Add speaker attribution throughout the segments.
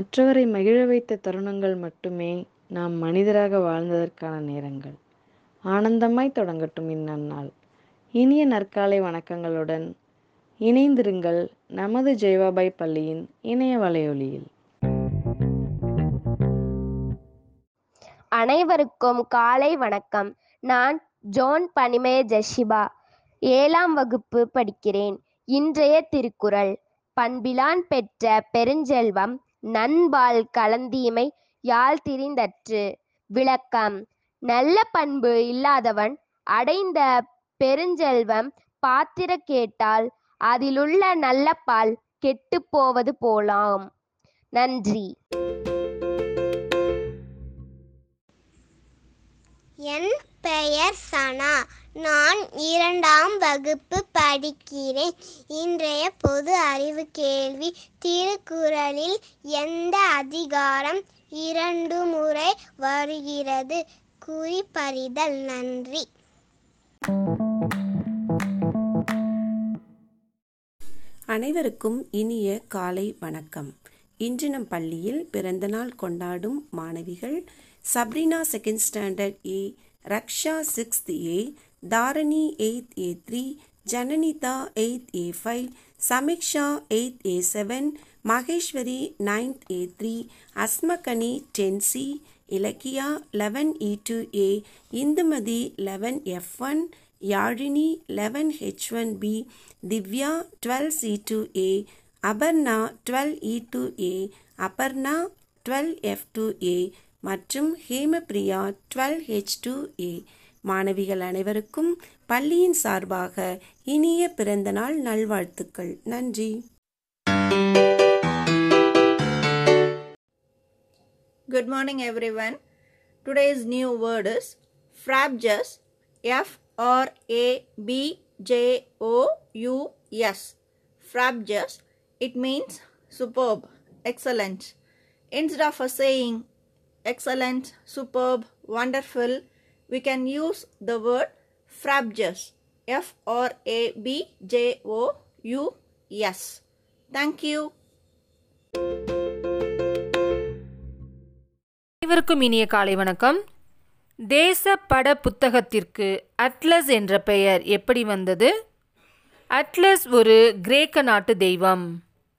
Speaker 1: மற்றவரை மகிழ வைத்த தருணங்கள் மட்டுமே நாம் மனிதராக வாழ்ந்ததற்கான நேரங்கள். ஆனந்தமாய் தொடங்கட்டும் இந்நன்னாள். இனிய நற்காலை வணக்கங்களுடன் இணைந்திருங்கள் நமது ஜெயவாபாய் பள்ளியின் இணைய வலையொலியில்.
Speaker 2: அனைவருக்கும் காலை வணக்கம். நான் ஜோன் பனிமய ஜஷிபா. ஏழாம் வகுப்பு படிக்கிறேன். இன்றைய திருக்குறள் பண்பிலான் பெற்ற பெருஞ்செல்வம் நண்பால் கலந்தீமை யாழ் திரிந்தற்று விளக்கம். நல்ல பண்பு இல்லாதவன் அடைந்த பெருஞ்செல்வம் பாத்திர கேட்டால் அதிலுள்ள நல்ல பால் கெட்டுப் போவது போலாம். நன்றி.
Speaker 3: என் பெயர் சனா. நான் இரண்டாம் வகுப்பு படிக்கிறேன். இன்றைய பொது அறிவு கேள்வி. திருக்குறளில் எந்த அதிகாரம் இரண்டு முறை வருகிறது? குறிப்பறிதல் நன்றி.
Speaker 4: அனைவருக்கும் இனிய காலை வணக்கம். இன்று நம் பள்ளியில் பிறந்தநாள் கொண்டாடும் மாணவிகள் Sabrina second standard A Raksha sixth A Dharani eighth A three Jananitha eighth A five Samiksha eighth A seven Maheswari ninth A three Asmagani ten C Ilakkiya eleven E two A Indhumathi eleven F one Yazhini eleven H one B Divya twelve C two A Aparna twelve E two A Aparna twelve F two A மற்றும் Hemapriya twelve H two A. மாணவிகள் அனைவருக்கும் பள்ளியின் சார்பாக இனிய பிறந்தநாள் நல்வாழ்த்துக்கள் நன்றி
Speaker 5: good morning everyone today's new words frabjous F R A B J O U S frabjous it means superb, excellent. Instead we can use the word frabjous. F R A B J O U S. Thank you.
Speaker 6: அனைவருக்கும் இனிய காலை வணக்கம் தேச பட புத்தகத்திற்கு atlas என்ற பெயர் எப்படி வந்தது அட்லஸ் ஒரு கிரேக்க நாட்டு தெய்வம்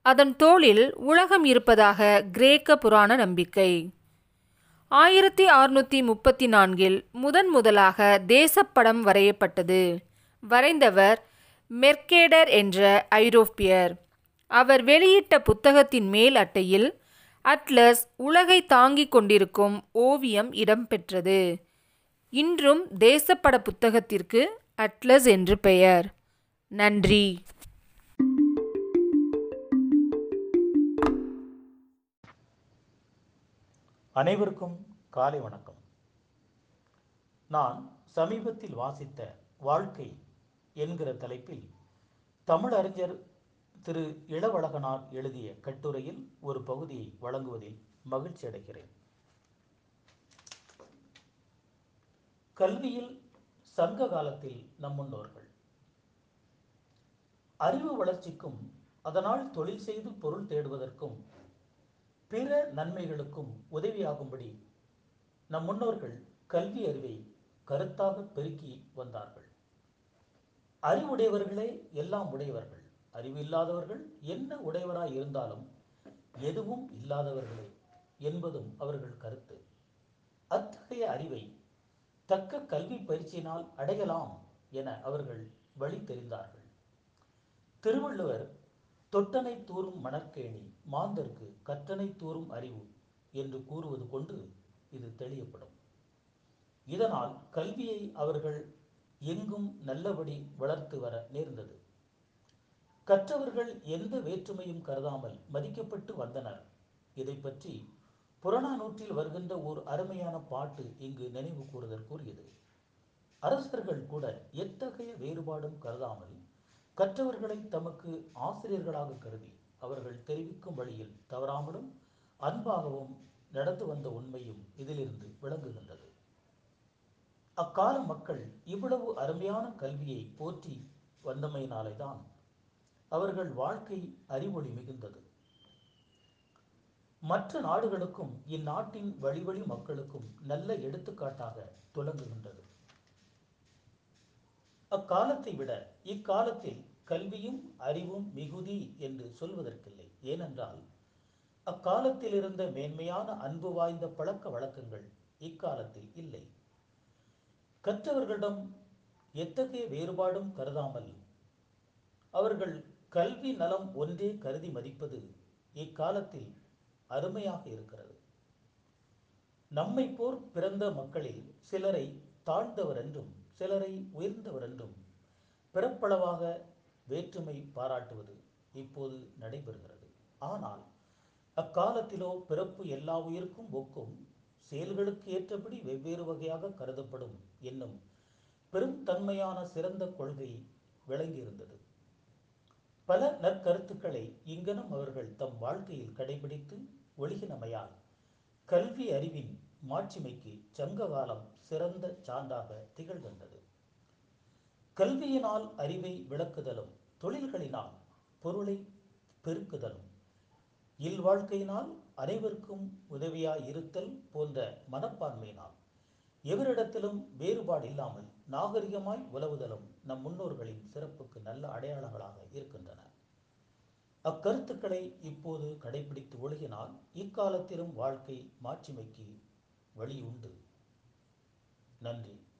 Speaker 6: அதன் தோளில் உலகம் இருப்பதாக கிரேக்க புராண நம்பிக்கை ஆயிரத்தி அறுநூற்றி முப்பத்தி நான்கில் முதன் முதலாக தேசப்படம் வரையப்பட்டது. வரைந்தவர் மெர்கேடர் என்ற ஐரோப்பியர். அவர் வெளியிட்ட புத்தகத்தின் மேல் அட்டையில் அட்லஸ் உலகை தாங்கிக் கொண்டிருக்கும் ஓவியம் இடம்பெற்றது இன்றும் தேசப்பட புத்தகத்திற்கு அட்லஸ் என்று பெயர். நன்றி.
Speaker 7: அனைவருக்கும் காலை வணக்கம். நான் சமீபத்தில் வாசித்த வாழ்க்கை என்கிற தலைப்பில் தமிழறிஞர் திரு இளவழகனார் எழுதிய கட்டுரையில் ஒரு பகுதியை வழங்குவதில் மகிழ்ச்சி அடைகிறேன். கல்வியில் சங்க காலத்தில் நம் முன்னோர்கள். அறிவு வளர்ச்சிக்கும் அதனால் தொழில் செய்து பொருள் தேடுவதற்கும் பிற நன்மைகளுக்கும் உதவியாகும்படி நம் முன்னோர்கள் கல்வி அறிவை கருத்தாக பெருக்கி வந்தார்கள். அறிவுடையவர்களே எல்லாம் உடையவர்கள். அறிவு இல்லாதவர்கள் என்ன உடையவராய் இருந்தாலும் எதுவும் இல்லாதவர்களே என்பதும் அவர்கள் கருத்து. அத்தகைய அறிவை தக்க கல்வி பயிற்சியினால் அடையலாம் என அவர்கள் வழி தெரிந்தார்கள். திருவள்ளுவர் தொட்டனை தூறும் மணற்கேணி மாந்தர்க்கு கற்றனை தூறும் அறிவு என்று கூறுவது கொண்டு இது தெளியப்படும். இதனால் கல்வியை அவர்கள் எங்கும் நல்லபடி வளர்த்து வர நேர்ந்தது. கற்றவர்கள் எந்த வேற்றுமையும் கருதாமல் மதிக்கப்பட்டு வந்தனர். இதை பற்றி புறநானூற்றில் வருகின்ற ஓர் அருமையான பாட்டு இங்கு நினைவு கூறுதற்குரியது அரசர்கள் கூட எத்தகைய வேறுபாடும் கருதாமல் கற்றவர்களை தமக்கு ஆசிரியர்களாக கருதி அவர்கள் தெரிவிக்கும் வழியில் தவறாமலும் அன்பாகவும் நடந்து வந்த உண்மையும் இதிலிருந்து விளங்குகின்றது. அக்கால மக்கள் இவ்வளவு அருமையான கல்வியை போற்றி வந்தமையினாலேதான் அவர்கள் வாழ்க்கை அறிவொளி மிகுந்தது. மற்ற நாடுகளுக்கும் இந்நாட்டின் வழிவழி மக்களுக்கும் நல்ல எடுத்துக்காட்டாக துலங்குகின்றது அக்காலத்தை விட இக்காலத்தில் கல்வியும் அறிவும் மிகுதி என்று சொல்வதற்கில்லை. ஏனென்றால் அக்காலத்தில் இருந்த மேன்மையான அன்பு வாய்ந்த பழக்க வழக்கங்கள் இக்காலத்தில் இல்லை. கற்றவர்களிடம் எத்தகைய வேறுபாடும் கருதாமல் அவர்கள் கல்வி நலம் ஒன்றே கருதி மதிப்பது இக்காலத்தில் அருமையாக இருக்கிறது. நம்மை போர் பிறந்த மக்களில் சிலரை தாழ்ந்தவர் என்றும் சிலரை உயர்ந்தவர் என்றும் பிறப்பளவாக வேற்றுமை பாராட்டுவது இப்போது நடைபெறுகிறது. ஆனால் அக்காலத்திலோ பிறப்பு எல்லா உயிருக்கும் ஒக்கும் செயல்களுக்கு ஏற்றபடி வெவ்வேறு வகையாக கருதப்படும் என்னும் பெரும் தன்மையான சிறந்த கொள்கை விளங்கியிருந்தது. பல நற்கருத்துக்களை இங்கனம் அவர்கள் தம் வாழ்க்கையில் கடைபிடித்து ஒழுகினமையால் கல்வி அறிவின் மாட்சிமைக்கு சங்க காலம் சிறந்த சான்றாக திகழ்கின்றது. கல்வியினால் அறிவை விளக்குதலும் தொழில்களினால் பொருளை பெருக்குதலும் இல்வாழ்க்கையினால் அனைவருக்கும் உதவியாய் இருத்தல் போன்ற மனப்பான்மையினால் எவரிடத்திலும் வேறுபாடு இல்லாமல் நாகரிகமாய் உலவுதலும் நம் முன்னோர்களின் சிறப்புக்கு நல்ல அடையாளங்களாக இருக்கின்றன. அக்கருத்துக்களை இப்போது கடைபிடித்து ஒழுகினால் இக்காலத்திலும் வாழ்க்கை மாட்சிமைக்கு வழி உண்டு நன்றி.